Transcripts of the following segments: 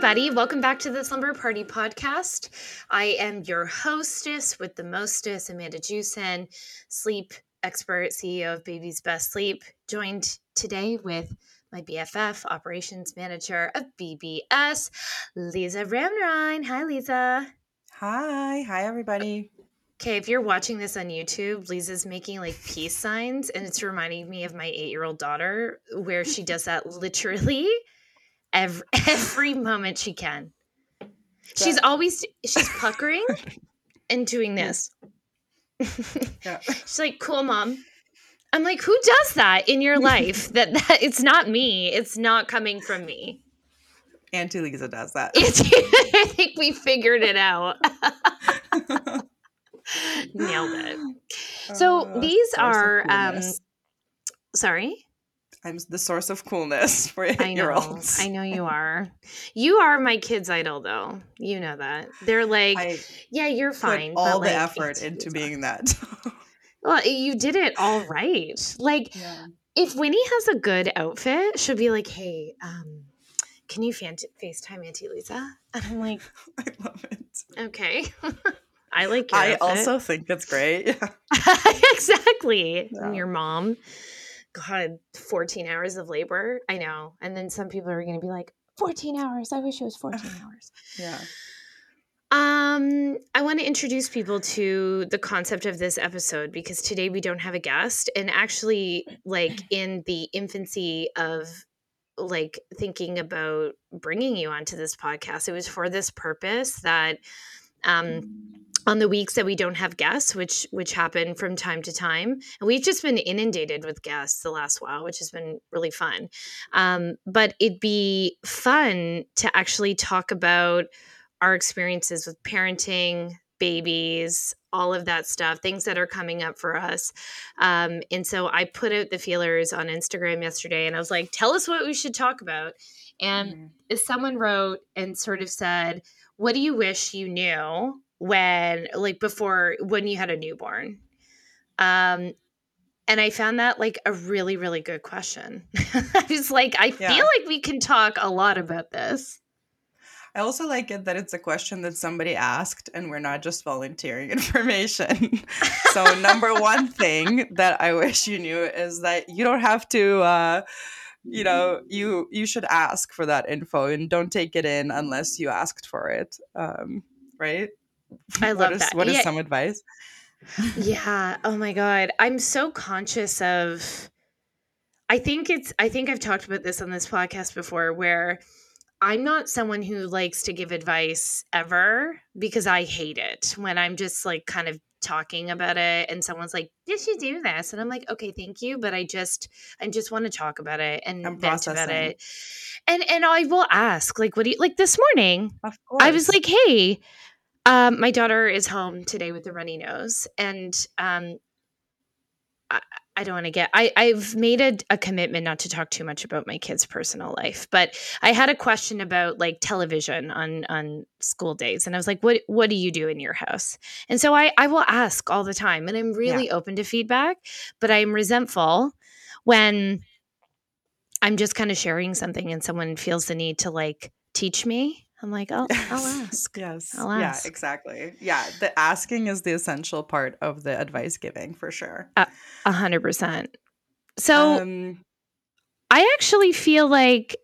everybody. Welcome back to the Slumber Party podcast. I am your hostess with the mostest, Amanda Jewson, sleep expert, CEO of Baby's Best Sleep, joined today with my BFF, operations manager of BBS, Lisa Ramrine. Hi, Lisa. Hi. Hi, everybody. Okay, if you're watching this on YouTube, Lisa's making like peace signs, and it's reminding me of my eight year old daughter, where she does that literally every, every moment she can. She's always she's puckering and doing this. Yeah. she's like, "Cool, mom." I'm like, "Who does that in your life? that that it's not me. It's not coming from me." Auntie Lisa does that. I think we figured it out. Nailed it. So uh, these are um sorry. I'm the source of coolness for eight year olds. I know you are. You are my kid's idol, though. You know that. They're like, I yeah, you're fine. all the like, effort into being that. well, you did it all right. Like, yeah. if Winnie has a good outfit, she'll be like, hey, um, can you fan- FaceTime Auntie Lisa? And I'm like, I love it. Okay. I like I outfit. also think it's great. exactly. Yeah. Your mom. God, 14 hours of labor. I know. And then some people are going to be like, 14 hours. I wish it was 14 hours. Yeah. Um, I want to introduce people to the concept of this episode because today we don't have a guest. And actually, like in the infancy of like thinking about bringing you onto this podcast, it was for this purpose that um on the weeks that we don't have guests which which happen from time to time. And we've just been inundated with guests the last while which has been really fun. Um, but it'd be fun to actually talk about our experiences with parenting babies all of that stuff things that are coming up for us. Um, and so i put out the feelers on instagram yesterday and i was like tell us what we should talk about. And mm. someone wrote and sort of said what do you wish you knew when like before when you had a newborn. Um and i found that like a really really good question. I was like i yeah. feel like we can talk a lot about this. I also like it that it's a question that somebody asked and we're not just volunteering information. So number one thing that i wish you knew is that you don't have to uh you know you you should ask for that info and don't take it in unless you asked for it um right I love what is, that. What is yeah. some advice? yeah. Oh my God. I'm so conscious of I think it's I think I've talked about this on this podcast before where I'm not someone who likes to give advice ever because I hate it when I'm just like kind of talking about it and someone's like, "Did you do this?" and I'm like, "Okay, thank you, but I just I just want to talk about it and I'm vent about it." And and I will ask like, "What do you like this morning?" I was like, "Hey, um, my daughter is home today with a runny nose, and um, I, I, don't want to get. I, I've made a, a, commitment not to talk too much about my kid's personal life, but I had a question about like television on on school days, and I was like, "What What do you do in your house?" And so I I will ask all the time, and I'm really yeah. open to feedback, but I'm resentful when I'm just kind of sharing something and someone feels the need to like teach me I'm like, I'll, yes. I'll ask. yes. I'll ask. Yeah, exactly. Yeah. The asking is the essential part of the advice giving for sure. A hundred percent. So um, I actually feel like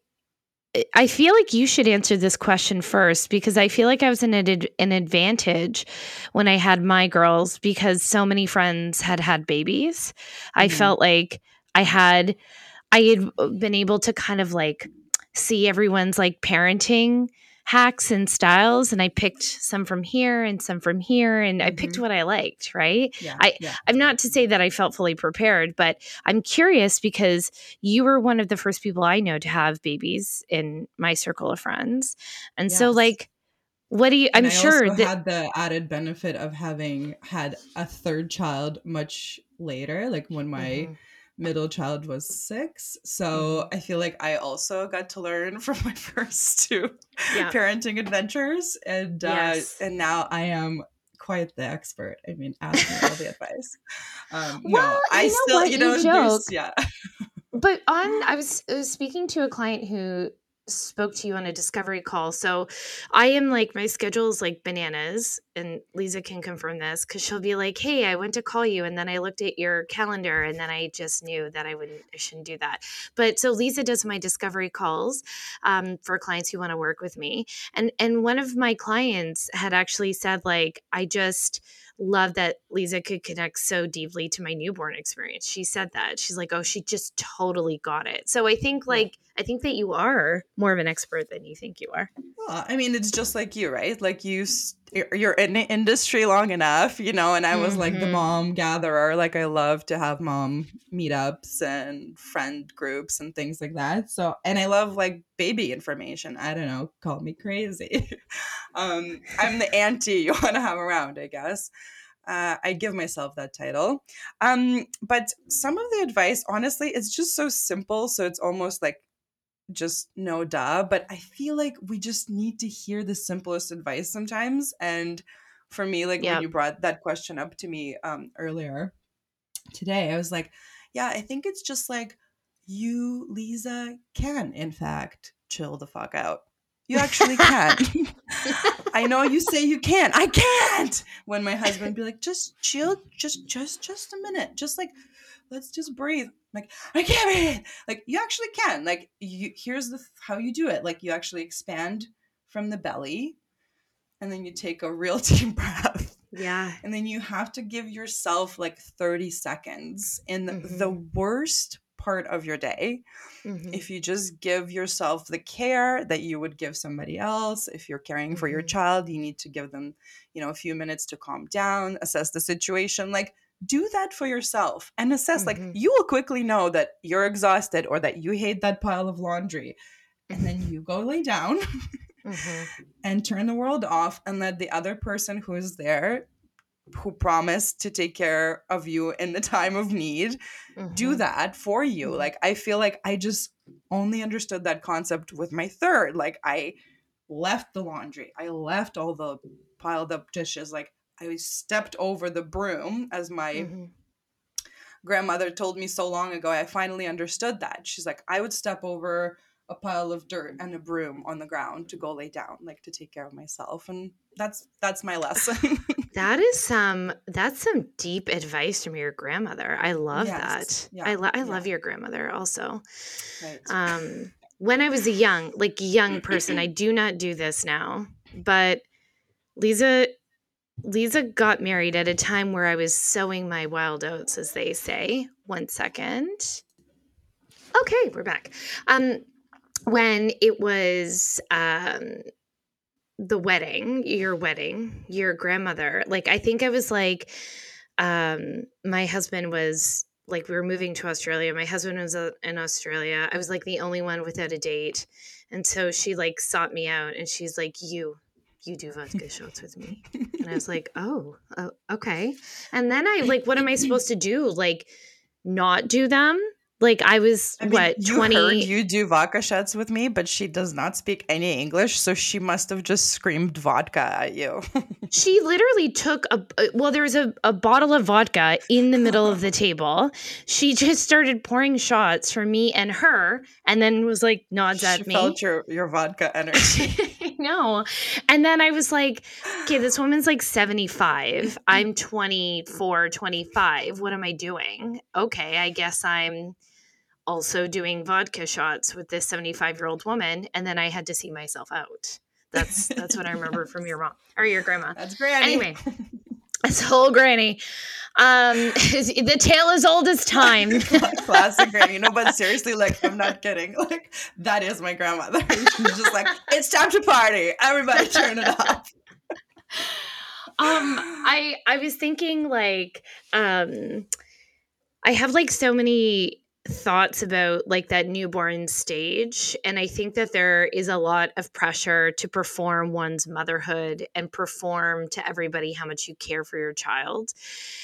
I feel like you should answer this question first because I feel like I was in an, an advantage when I had my girls because so many friends had had babies. Mm-hmm. I felt like I had I had been able to kind of like see everyone's like parenting hacks and styles and I picked some from here and some from here and I picked mm-hmm. what I liked, right? Yeah, I yeah. I'm not to say that I felt fully prepared, but I'm curious because you were one of the first people I know to have babies in my circle of friends. And yes. so like what do you i'm I sure that had the added benefit of having had a third child much later like when my mm-hmm middle child was six. So mm-hmm. I feel like I also got to learn from my first two yeah. parenting adventures. And yes. uh, and now I am quite the expert. I mean, ask me all the advice. Um, well, no, I still, what? you know, you joke. yeah. but on, I was, I was speaking to a client who spoke to you on a discovery call. So I am like my schedule is like bananas and Lisa can confirm this cuz she'll be like, "Hey, I went to call you and then I looked at your calendar and then I just knew that I wouldn't I shouldn't do that." But so Lisa does my discovery calls um, for clients who want to work with me. And and one of my clients had actually said like, "I just love that Lisa could connect so deeply to my newborn experience. She said that. She's like, oh, she just totally got it. So I think like I think that you are more of an expert than you think you are. Well, I mean, it's just like you, right? Like you, you're in the industry long enough, you know. And I was mm-hmm. like the mm-hmm. mom gatherer. Like I love to have mom meetups and friend groups and things like that. So, and I love like baby information. I don't know, call me crazy. um, I'm the auntie you want to have around, I guess. Uh, I give myself that title. Um, but some of the advice, honestly, it's just so simple. So it's almost like just no duh. But I feel like we just need to hear the simplest advice sometimes. And for me, like when you brought that question up to me um, earlier today, I was like, yeah, I think it's just like you, Lisa, can in fact chill the fuck out. You actually can. I know you say you can. I can't. When my husband be like, just chill, just just just a minute. Just like let's just breathe. Like, I can't breathe. Like you actually can. Like you here's the how you do it. Like you actually expand from the belly and then you take a real deep breath. Yeah. And then you have to give yourself like 30 seconds in the, mm-hmm. the worst part of your day. Mm-hmm. If you just give yourself the care that you would give somebody else, if you're caring mm-hmm. for your mm-hmm. child, you need to give them, you know, a few minutes to calm down, assess the situation. Like do that for yourself and assess mm-hmm. like you will quickly know that you're exhausted or that you hate that pile of laundry. And then you go lay down mm-hmm. and turn the world off and let the other person who is there who promised to take care of you in the time of need mm-hmm. do that for you mm-hmm. like i feel like i just only understood that concept with my third like i left the laundry i left all the piled up dishes like i stepped over the broom as my mm-hmm. grandmother told me so long ago i finally understood that she's like i would step over a pile of dirt and a broom on the ground to go lay down like to take care of myself and that's that's my lesson that is some that's some deep advice from your grandmother i love yes. that yeah. i, lo- I yeah. love your grandmother also right. um when i was a young like young person i do not do this now but lisa lisa got married at a time where i was sowing my wild oats as they say one second okay we're back um when it was um the wedding, your wedding, your grandmother, like I think I was like um my husband was like we were moving to Australia. My husband was uh, in Australia. I was like the only one without a date. And so she like sought me out and she's like, "You you do vodka shots with me." And I was like, "Oh, oh okay." And then I like what am I supposed to do? Like not do them? Like I was I mean, what twenty. Heard you do vodka shots with me, but she does not speak any English, so she must have just screamed vodka at you. she literally took a well. There was a, a bottle of vodka in the middle of the table. She just started pouring shots for me and her, and then was like nods she at me. Felt your your vodka energy. No, and then I was like, okay, this woman's like seventy five. I'm 24, 25. What am I doing? Okay, I guess I'm also doing vodka shots with this 75 year old woman and then i had to see myself out that's that's what i remember from your mom or your grandma that's great. anyway that's whole granny. Um the tale is old as time. Classic granny you know but seriously like i'm not kidding. Like that is my grandmother. She's just like it's time to party. Everybody turn it off. Um i i was thinking like um i have like so many thoughts about like that newborn stage and i think that there is a lot of pressure to perform one's motherhood and perform to everybody how much you care for your child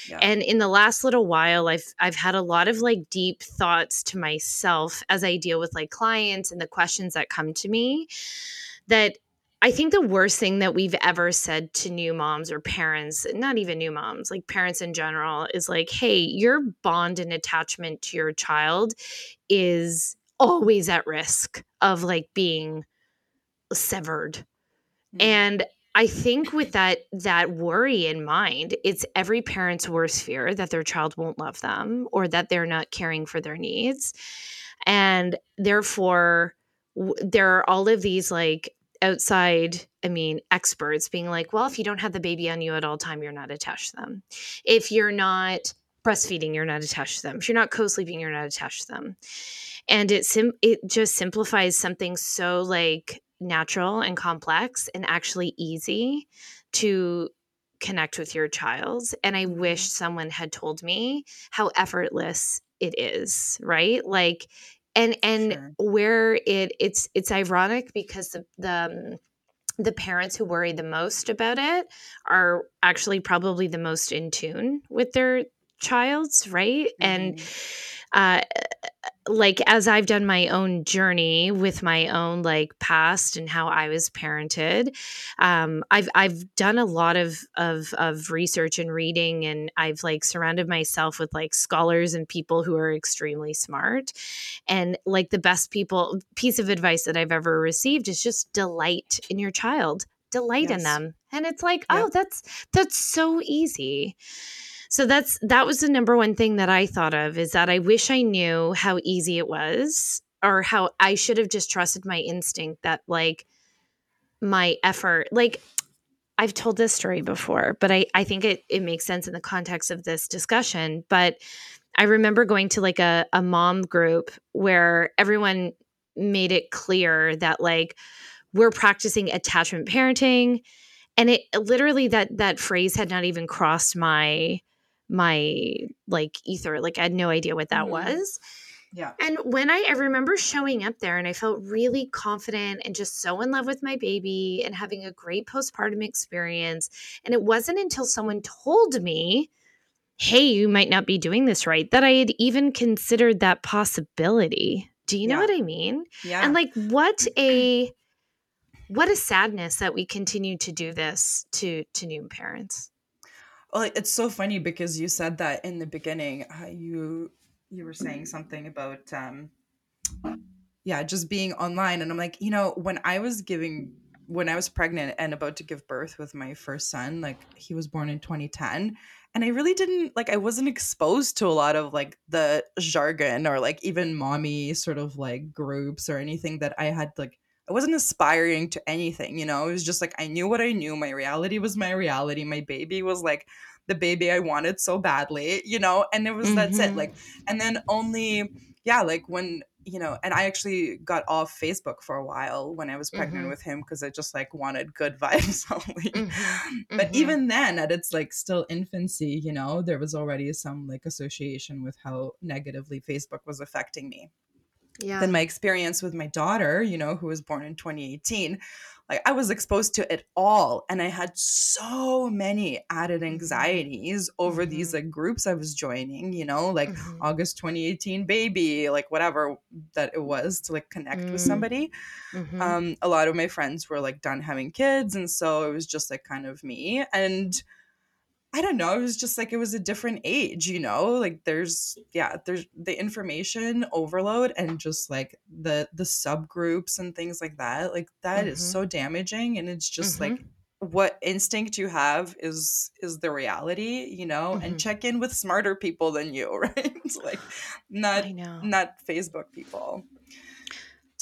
yeah. and in the last little while i've i've had a lot of like deep thoughts to myself as i deal with like clients and the questions that come to me that I think the worst thing that we've ever said to new moms or parents, not even new moms, like parents in general, is like, hey, your bond and attachment to your child is always at risk of like being severed. Mm-hmm. And I think with that that worry in mind, it's every parent's worst fear that their child won't love them or that they're not caring for their needs. And therefore there are all of these like outside i mean experts being like well if you don't have the baby on you at all time you're not attached to them. If you're not breastfeeding you're not attached to them. If you're not co-sleeping you're not attached to them. And it sim- it just simplifies something so like natural and complex and actually easy to connect with your child. And i wish mm-hmm. someone had told me how effortless it is right? Like and and sure. where it it's it's ironic because the the the parents who worry the most about it are actually probably the most in tune with their child's right mm-hmm. and uh like as I've done my own journey with my own like past and how I was parented, um, I've I've done a lot of of of research and reading, and I've like surrounded myself with like scholars and people who are extremely smart. And like the best people piece of advice that I've ever received is just delight in your child, delight yes. in them, and it's like yep. oh that's that's so easy. So that's that was the number one thing that I thought of is that I wish I knew how easy it was or how I should have just trusted my instinct that like my effort like I've told this story before, but I, I think it, it makes sense in the context of this discussion. But I remember going to like a, a mom group where everyone made it clear that like we're practicing attachment parenting. And it literally that that phrase had not even crossed my my like ether. Like I had no idea what that mm-hmm. was. Yeah. And when I, I remember showing up there and I felt really confident and just so in love with my baby and having a great postpartum experience. And it wasn't until someone told me, hey, you might not be doing this right, that I had even considered that possibility. Do you know yeah. what I mean? Yeah. And like what a what a sadness that we continue to do this to to new parents. Well, it's so funny because you said that in the beginning. Uh, you you were saying something about um, yeah, just being online, and I'm like, you know, when I was giving when I was pregnant and about to give birth with my first son, like he was born in 2010 and I really didn't like I wasn't exposed to a lot of like the jargon or like even mommy sort of like groups or anything that I had like I wasn't aspiring to anything, you know. It was just like I knew what I knew. My reality was my reality. My baby was like the baby I wanted so badly, you know, and it was mm-hmm. that's it. Like, mm-hmm. and then only, yeah, like when, you know, and I actually got off Facebook for a while when I was pregnant mm-hmm. with him because I just like wanted good vibes only. Mm-hmm. But mm-hmm. even then, at its like still infancy, you know, there was already some like association with how negatively Facebook was affecting me yeah. then my experience with my daughter you know who was born in 2018 like i was exposed to it all and i had so many added mm-hmm. anxieties over mm-hmm. these like groups i was joining you know like mm-hmm. august 2018 baby like whatever that it was to like connect mm-hmm. with mm. somebody um a lot of my friends were like done having kids and so it was just like kind of me and I don't know. It was just like it was a different age, you know. Like there's yeah, there's the information overload and just like the the subgroups and things like that. Like that mm-hmm. is so damaging, and it's just mm-hmm. like what instinct you have is is the reality, you know. Mm-hmm. And check in with smarter people than you, right? like not not Facebook people.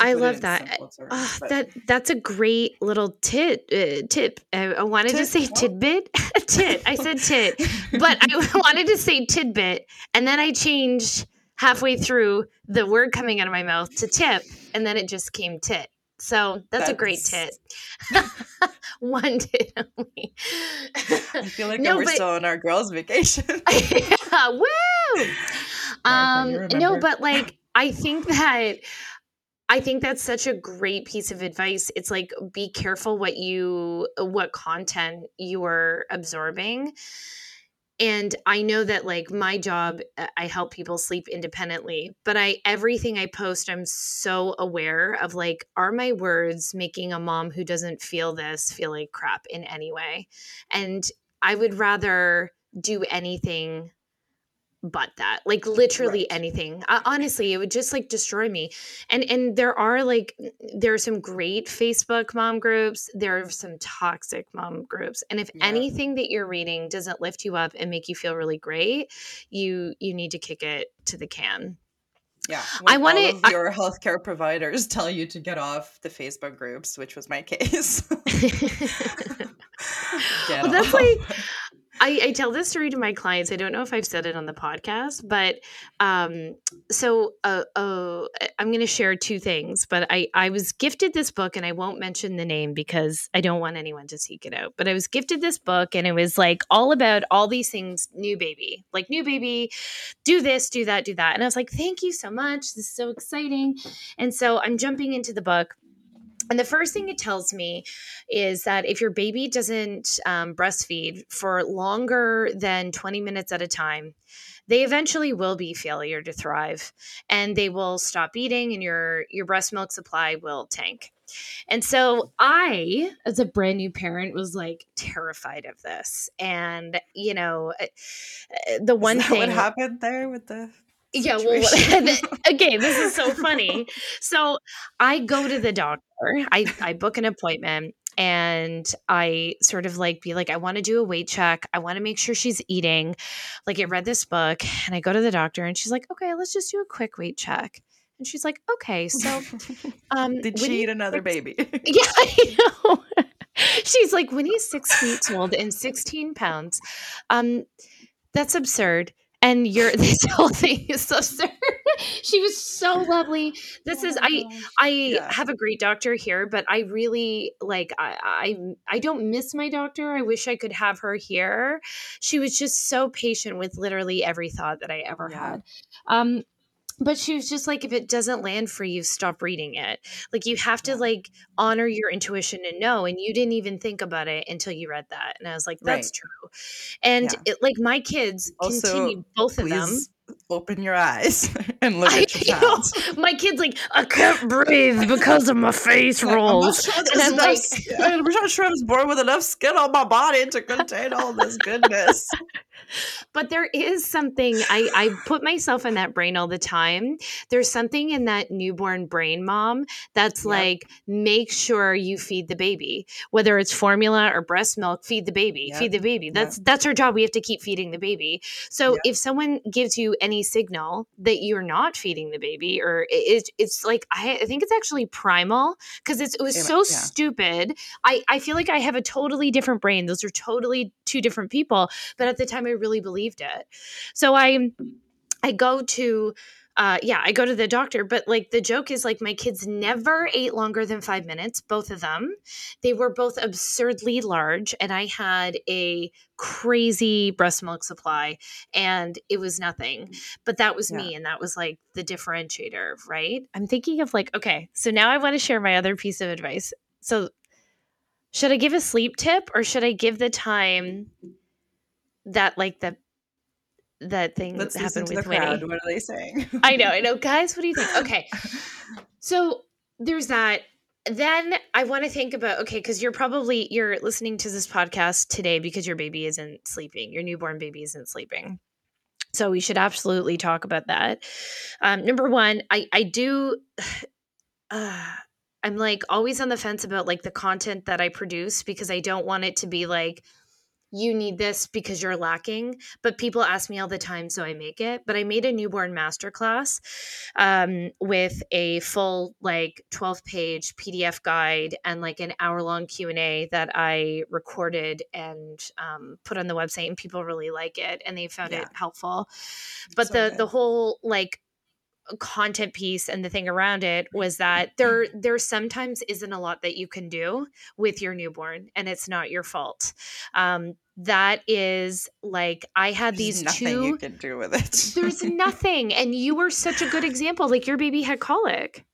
I love that. Terms, oh, that that's a great little tit uh, tip. I, I wanted tit? to say tidbit. tit. I said tit, but I wanted to say tidbit, and then I changed halfway through the word coming out of my mouth to tip, and then it just came tit. So that's, that's... a great tit. One tit only. I feel like no, we're but... still on our girls' vacation. yeah, woo! Um, no, but like I think that I think that's such a great piece of advice. It's like be careful what you what content you are absorbing. And I know that like my job uh, I help people sleep independently, but I everything I post I'm so aware of like are my words making a mom who doesn't feel this feel like crap in any way? And I would rather do anything but that like literally right. anything uh, honestly it would just like destroy me and and there are like there are some great facebook mom groups there are some toxic mom groups and if yeah. anything that you're reading doesn't lift you up and make you feel really great you you need to kick it to the can yeah, I want to. Your healthcare providers tell you to get off the Facebook groups, which was my case. well, that's like I, I, tell this story to my clients. I don't know if I've said it on the podcast, but um, so uh, uh, I'm going to share two things. But I, I was gifted this book, and I won't mention the name because I don't want anyone to seek it out. But I was gifted this book, and it was like all about all these things new baby, like new baby, do this, do that, do that. And I was like, thank you so much. This is so exciting. And so I'm jumping into the book and the first thing it tells me is that if your baby doesn't um, breastfeed for longer than 20 minutes at a time, they eventually will be failure to thrive and they will stop eating and your your breast milk supply will tank. And so I, as a brand new parent, was like terrified of this. And you know, eh, eh, the one thing what happened there with the yeah well again this is so funny. So i go to the doctor i i book an appointment and i sort of like be like i want to do a weight check i want to make sure she's eating. Like i read this book and i go to the doctor and she's like okay let's just do a quick weight check. And she's like okay so um did she eat another baby? Yeah i know. She's like when he's six feet old and 16 pounds um that's absurd and you're this whole thing is so absurd. she was so lovely. This oh is I gosh. I yeah. have a great doctor here, but I really like I, I I don't miss my doctor. I wish I could have her here. She was just so patient with literally every thought that I ever yeah. had. Um but she was just like if it doesn't land for you stop reading it like you have to like honor your intuition and know and you didn't even think about it until you read that and i was like that's right. true and yeah. it, like my kids also, continue both of them open your eyes and look at your child. my kid's like, I can't breathe because of my face rolls. I'm not sure, like, I'm not sure I was born with enough skin on my body to contain all this goodness but there is something I, I put myself in that brain all the time. There's something in that newborn brain mom that's yep. like, make sure you feed the baby, whether it's formula or breast milk, feed the baby, yep. feed the baby. That's yep. that's our job. We have to keep feeding the baby. So if someone gives you any signal that you're not feeding the baby, or it, it's like I, I think it's actually primal because it was so yeah. stupid. I, I feel like I have a totally different brain. Those are totally two different people. But at the time I really believed it. So I I go to uh, yeah, I go to the doctor, but like the joke is like my kids never ate longer than five minutes, both of them. They were both absurdly large, and I had a crazy breast milk supply, and it was nothing. But that was yeah. me, and that was like the differentiator, right? I'm thinking of like, okay, so now I want to share my other piece of advice. So, should I give a sleep tip or should I give the time that like the that thing Let's happened with Winnie. Crowd. What are they saying? I know, I know. Guys, what do you think? Okay. So there's that. Then I want to think about okay, because you're probably you're listening to this podcast today because your baby isn't sleeping, your newborn baby isn't sleeping. So we should absolutely talk about that. Um, number one, I I do. Uh, I'm like always on the fence about like the content that I produce because I don't want it to be like you need this because you're lacking. But people ask me all the time, so I make it. But I made a newborn masterclass um, with a full like 12 page PDF guide and like an hour long Q and A that I recorded and um, put on the website, and people really like it and they found yeah. it helpful. But so the good. the whole like content piece and the thing around it was that there there sometimes isn't a lot that you can do with your newborn and it's not your fault. Um that is like i had there's these nothing two you can do with it. There's nothing and you were such a good example like your baby had colic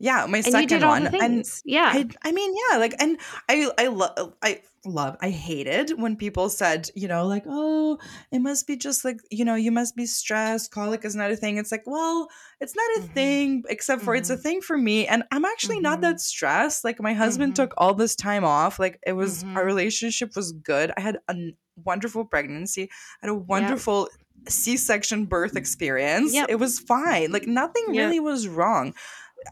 yeah my and second one and yeah I, I mean yeah like and i i love i love i hated when people said you know like oh it must be just like you know you must be stressed colic is not a thing it's like well it's not a mm-hmm. thing except for mm-hmm. it's a mm-hmm. thing for me and i'm actually mm-hmm. not that stressed like my husband mm-hmm. took all this time off like it was our mm-hmm. relationship was good i had a wonderful pregnancy I had a wonderful c-section birth experience yep. it was fine like nothing yep. really was wrong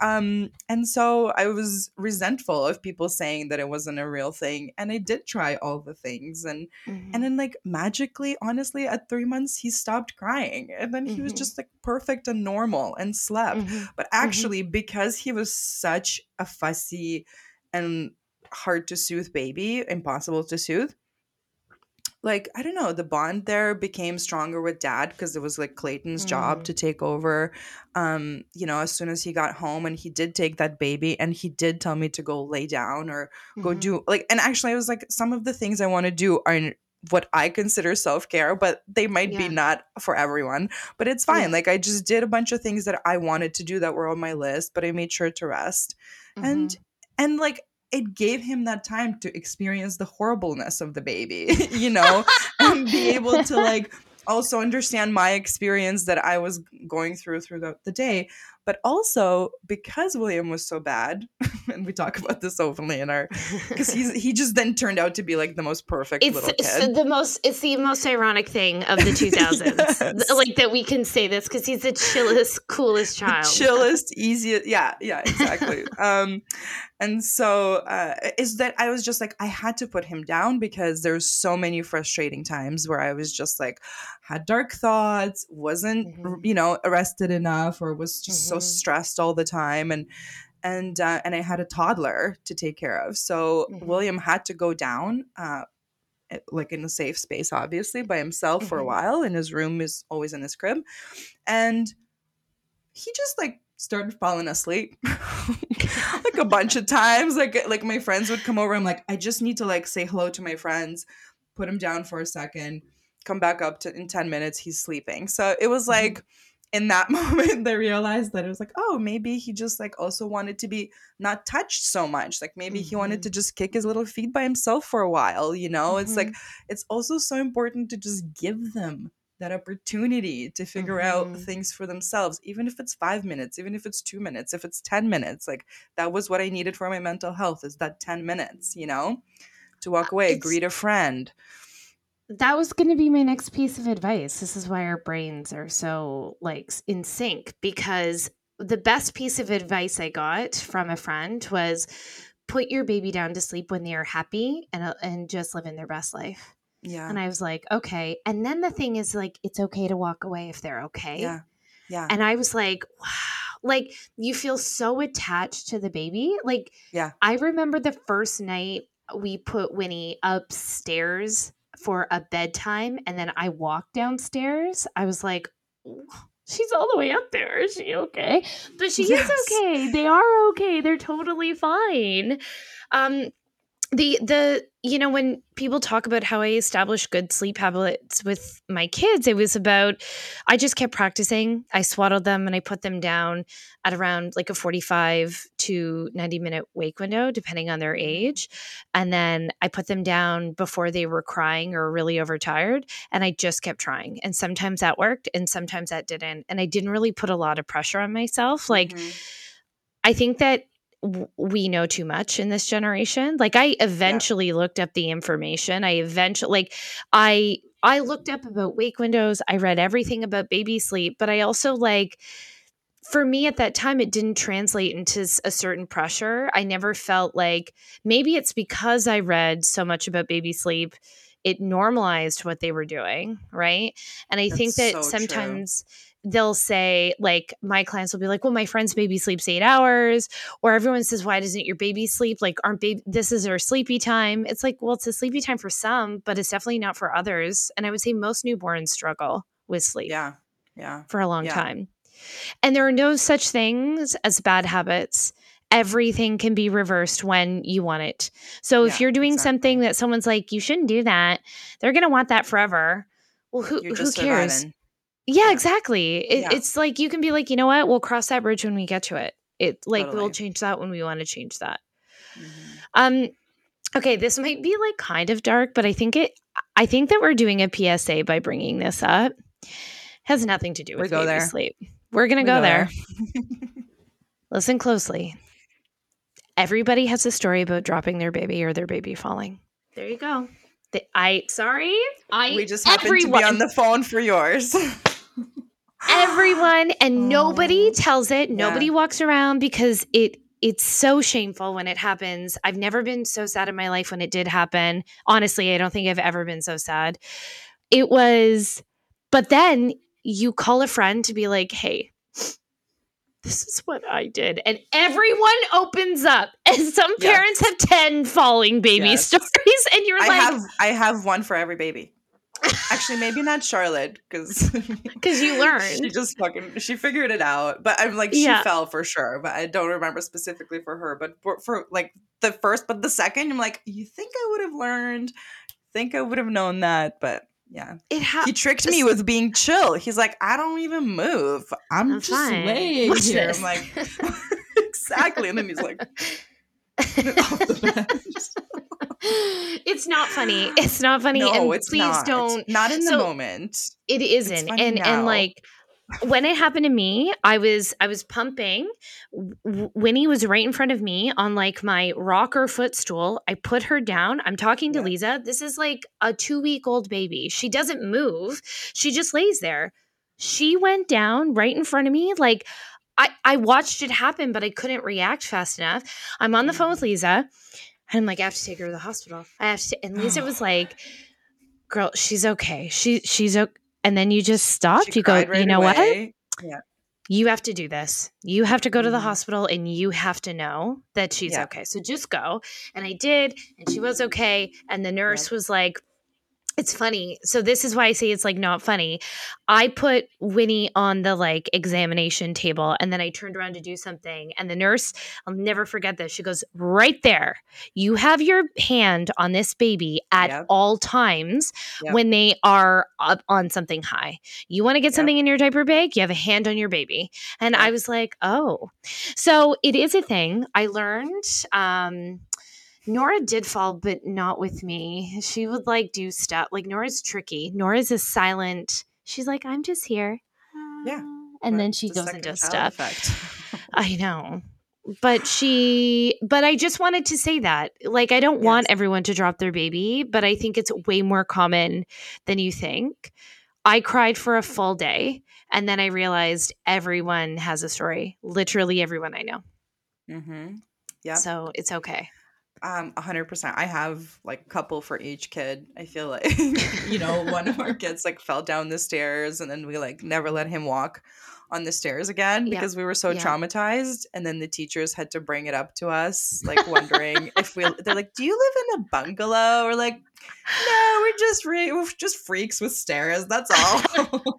um and so i was resentful of people saying that it wasn't a real thing and i did try all the things and mm-hmm. and then like magically honestly at three months he stopped crying and then mm-hmm. he was mm-hmm. just like perfect and normal and slept mm-hmm. but mm-hmm. actually because he was such a fussy and hard to soothe baby impossible to soothe like I don't know, the bond there became stronger with dad because it was like Clayton's mm. job to take over. Um, you know, as soon as he got home and he did take that baby and he did tell me to go lay down or mm-hmm. go do like and actually I was like some of the things I want to do are what I consider self-care, but they might yeah. be not for everyone. But it's fine. Yeah. Like I just did a bunch of things that I wanted to do that were on my list, but I made sure to rest. Mm-hmm. And and like it gave him that time to experience the horribleness of the baby, you know, and be able to like also understand my experience that I was going through throughout the day. But also because William was so bad, and we talk about this openly in our because he's he just then turned out to be like the most perfect it's, little kid. the most it's the most ironic thing of the 2000s. yes. Like that we can say this because he's the chillest, coolest child. The chillest, easiest. Yeah, yeah, exactly. um, and so uh, is that I was just like I had to put him down because there's so many frustrating times where I was just like had dark thoughts, wasn't mm-hmm. you know arrested enough, or was just mm-hmm. so stressed all the time, and and uh, and I had a toddler to take care of. So mm-hmm. William had to go down. Uh, like in a safe space obviously by himself for a mm-hmm. while and his room is always in his crib and he just like started falling asleep like a bunch of times like like my friends would come over i'm like i just need to like say hello to my friends put him down for a second come back up to in 10 minutes he's sleeping so it was mm-hmm. like mm-hmm. In that moment they realized that it was like oh maybe he just like also wanted to be not touched so much like maybe mm-hmm. he wanted to mm-hmm. just kick his little feet by himself for a while you know mm-hmm. it's like mm-hmm. it's also so important to just give them that opportunity to figure mm-hmm. out things for themselves even if it's 5 minutes even if it's 2 minutes if it's 10 minutes like that was what i needed for my mental health is that 10 minutes you know to walk uh, away it's, greet a friend that was going to be my next piece of advice this is why our brains are so like in sync because the best piece of advice i got from a friend was put your baby down to sleep when they are happy and uh, and just live in their best life yeah. And I was like, okay. And then the thing is like, it's okay to walk away if they're okay. Yeah. Yeah. And I was like, wow. Like you feel so attached to the baby. Like, yeah. I remember the first night we put Winnie upstairs for a bedtime and then I walked downstairs. I was like, she's all the way up there. Is she okay? But she yes. is okay. They are okay. They're totally fine. Um, the the you know when people talk about how i established good sleep habits with my kids it was about i just kept practicing. I swaddled them and i put them down at around like a 45 to 90 minute wake window depending on their mm-hmm. age. And then i put them down before they were crying or really overtired and i just kept trying. And sometimes that worked and sometimes that didn't. And i didn't really put a lot of pressure on myself. Like mm-hmm. i think that we know too much in this generation. Like I eventually yeah. looked up the information. I eventually like I I looked up about wake windows. I read everything about baby sleep, but I also like for me at that time it didn't translate into a certain pressure. I never felt like maybe it's because I read so much about baby sleep it normalized what they were doing, right? And I That's think that so sometimes true they'll say like my clients will be like well my friend's baby sleeps eight hours or everyone says why doesn't your baby sleep? Like aren't baby this is their sleepy time. It's like well it's a sleepy time for some but it's definitely not for others and i would say most newborns struggle with sleep yeah yeah for a long yeah. time. And there are no such things as bad habits. Everything can be reversed when you want it. So if you're doing exactly. something that someone's like you shouldn't do that they're going to want that forever. Well who, who cares surviving. Yeah, exactly. It, yeah. It's like you can be like, you know what? We'll cross that bridge when we get to it. It like totally. we'll change that when we want to change that. Mm-hmm. Um okay, this might be like kind of dark, but I think it I think that we're doing a PSA by bringing this up. Has nothing to do with we go there. sleep. We're going to go, go, there. there. Listen closely. Everybody has a story about dropping their baby or their baby falling. There you go. The, I sorry. I we just happened everyone, to be on the phone for yours. everyone and nobody oh. tells it. Nobody yeah. walks around because it it's so shameful when it happens. I've never been so sad in my life when it did happen. Honestly, I don't think I've ever been so sad. It was but then you call a friend to be like, "Hey, this is what I did. And everyone opens up. And some yes. parents have 10 falling baby yes. stories. And you're I like, have, I have one for every baby. Actually, maybe not Charlotte because because you learned. she just fucking she figured it out. But I'm like she yeah. fell for sure. But I don't remember specifically for her. But for, for like the first, but the second, I'm like, you think I would have learned? Think I would have known that? But yeah. It ha- he tricked me with being chill. He's like, I don't even move. I'm, I'm just fine. laying What's here. This? I'm like, exactly. And then he's like, it's not funny. It's not funny. No, and it's please not. don't. Not in the so, moment. It isn't. And now. and like when it happened to me, I was I was pumping. Winnie was right in front of me on like my rocker footstool. I put her down. I'm talking to yeah. Lisa. This is like a two week old baby. She doesn't move. She just lays there. She went down right in front of me. Like I I watched it happen, but I couldn't react fast enough. I'm on the phone with mm-hmm. Lisa, and I'm like, I have to take her to the hospital. I have to. And Lisa was like, "Girl, she's okay. She she's okay." and then you just stopped. She you go, right you know away. what? Yeah. You have to do this. You have to go to the mm-hmm. hospital and you have to know that she's yeah. okay. So just go. And I did, and she was okay. And the nurse was like, it's funny. So this is why I say it's like not funny. I put Winnie on the like examination table and then I turned around to do something and the nurse, I'll never forget this. She goes, "Right there. You have your hand on this baby at yep. all times yep. when they are up on something high. You want to get yep. something in your diaper bag, you have a hand on your baby." And I was like, "Oh." So it is a thing. I learned um Nora did fall, but not with me. She would like do stuff. Like Nora's tricky. Nora's a silent. She's like, I'm just here. Yeah. And then she the goes into stuff. I know. But she, but I just wanted to say that. Like, I don't yes. want everyone to drop their baby, but I think it's way more common than you think. I cried for a full day. And then I realized everyone has a story. Literally everyone I know. Mm-hmm. Yeah. So it's okay. Um, hundred percent. I have like a couple for each kid. I feel like you know, one of our kids like fell down the stairs and then we like never let him walk on the stairs again because we were so traumatized. And then the teachers had to bring it up to us, like wondering if we they're like, Do you live in a bungalow? Or like, no, we're just re- we're just freaks with stairs. That's all.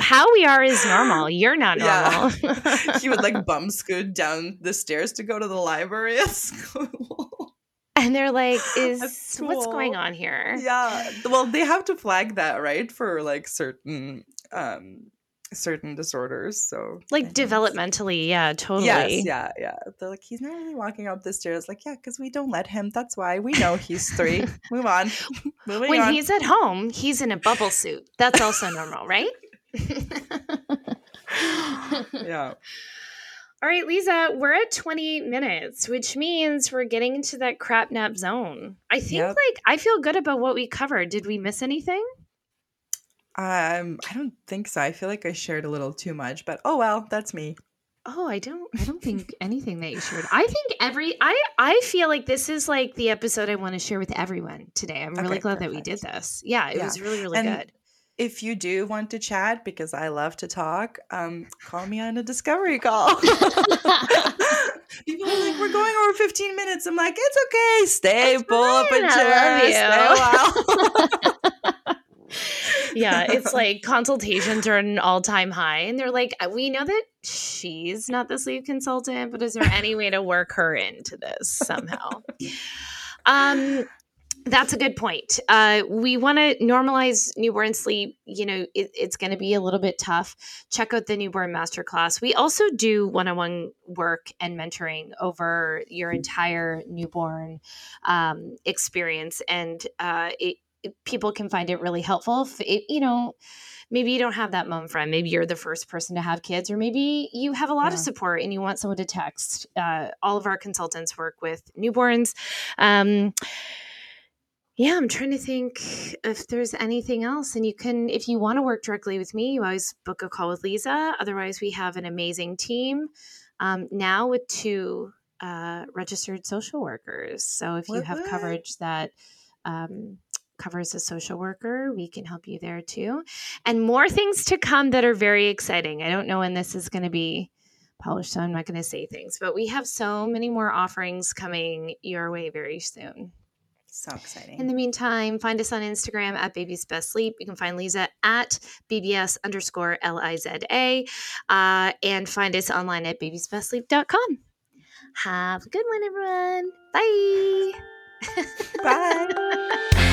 how we are is normal. You're not normal. Yeah. he would like bum scoot down the stairs to go to the library at school. And they're like, is what's going on here? Yeah. Well, they have to flag that, right? For like certain um certain disorders. So like developmentally, yeah, totally. Yes, yeah, yeah. They're like, he's not really walking up the stairs. Like, yeah, because we don't let him. That's why we know he's three. Move on. Moving when on. he's at home, he's in a bubble suit. That's also normal, right? yeah. All right, Lisa, we're at 20 minutes, which means we're getting into that crap nap zone. I think yep. like I feel good about what we covered. Did we miss anything? Um, I don't think so. I feel like I shared a little too much, but oh well, that's me. Oh, I don't I don't think anything that you shared. I think every I I feel like this is like the episode I want to share with everyone today. I'm really okay, glad perfect. that we did this. Yeah, it yeah. was really really and good if you do want to chat, because I love to talk, um, call me on a discovery call. People are like, we're going over 15 minutes. I'm like, it's okay. Stay, it's pull fine. up a chair, stay a while. yeah, it's like consultations are at an all time high. And they're like, we know that she's not the sleep consultant, but is there any way to work her into this somehow? Um, that's a good point. Uh, we want to normalize newborn sleep. You know, it, it's going to be a little bit tough. Check out the newborn masterclass. We also do one on one work and mentoring over your entire newborn um, experience. And uh, it, it, people can find it really helpful. If it, you know, maybe you don't have that mom friend. Maybe you're the first person to have kids, or maybe you have a lot yeah. of support and you want someone to text. Uh, all of our consultants work with newborns. Um, yeah, I'm trying to think if there's anything else. And you can, if you want to work directly with me, you always book a call with Lisa. Otherwise, we have an amazing team um, now with two uh, registered social workers. So if you have what? coverage that um, covers a social worker, we can help you there too. And more things to come that are very exciting. I don't know when this is going to be polished, so I'm not going to say things, but we have so many more offerings coming your way very soon. So exciting. In the meantime, find us on Instagram at Baby's Best Sleep. You can find Lisa at BBS underscore L I Z A uh, and find us online at babysbestsleep.com. Have a good one, everyone. Bye. Bye.